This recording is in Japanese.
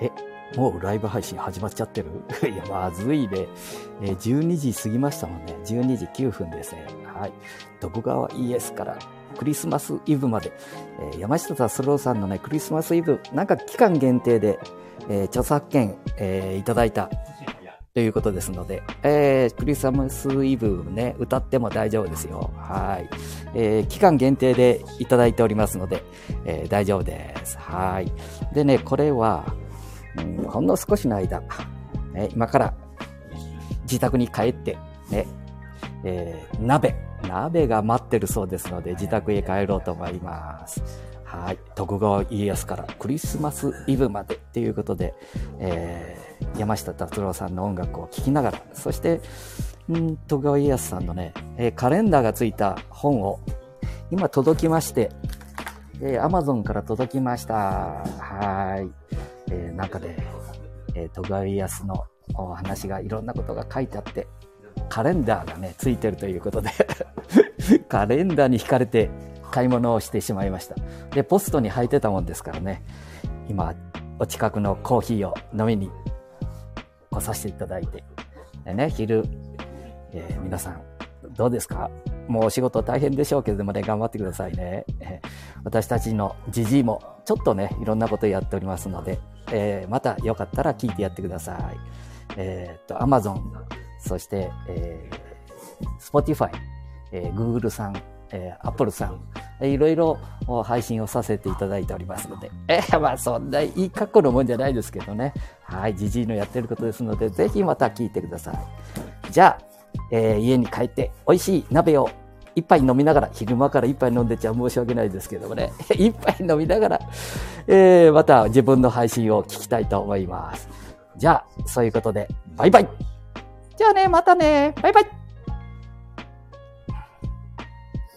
え、もうライブ配信始まっちゃってる？いや、まずいね。え、12時過ぎましたもんね。12時9分ですね。はい。徳川 ES からクリスマスイブまで、えー、山下達郎さんのね、クリスマスイブ、なんか期間限定で、えー、著作権、えー、いただいたということですので、えー、クリスマスイブね、歌っても大丈夫ですよ。はい。えー、期間限定でいただいておりますので、えー、大丈夫です。はい。でね、これは、ほんの少しの間、ね、今から自宅に帰って、ね、えー、鍋、鍋が待ってるそうですので、自宅へ帰ろうと思います。はい。徳川家康からクリスマスイブまでっていうことで、えー、山下達郎さんの音楽を聴きながら、そして、ん徳川家康さんのね、え、カレンダーがついた本を、今届きまして、えー、Amazon から届きました。はい。えー、中で、えー、徳川家康のお話がいろんなことが書いてあって、カレンダーがね、ついてるということで カレンダーに惹かれて買い物をしてしまいました。で、ポストに入ってたもんですからね、今、お近くのコーヒーを飲みに来させていただいて、でね、昼、えー、皆さん、どうですか？もうお仕事大変でしょうけれどもね、頑張ってくださいね。えー、私たちのじじいも、ちょっとね、いろんなことやっておりますので、えー、またよかったら聞いてやってください。えっ、と、Amazon、そして、えー、Spotify、えー、Google さん、えー、Apple さん、いろいろ配信をさせていただいておりますので、えー、まあそんないい格好のもんじゃないですけどね。はい、じじいのやってることですので、ぜひまた聞いてください。じゃあ、えー、家に帰って美味しい鍋を一杯飲みながら、昼間から一杯飲んでちゃ申し訳ないですけどもね、一杯飲みながら、えー、また自分の配信を聞きたいと思います。じゃあ、そういうことで、バイバイ。じゃあね、またね、バイバイ。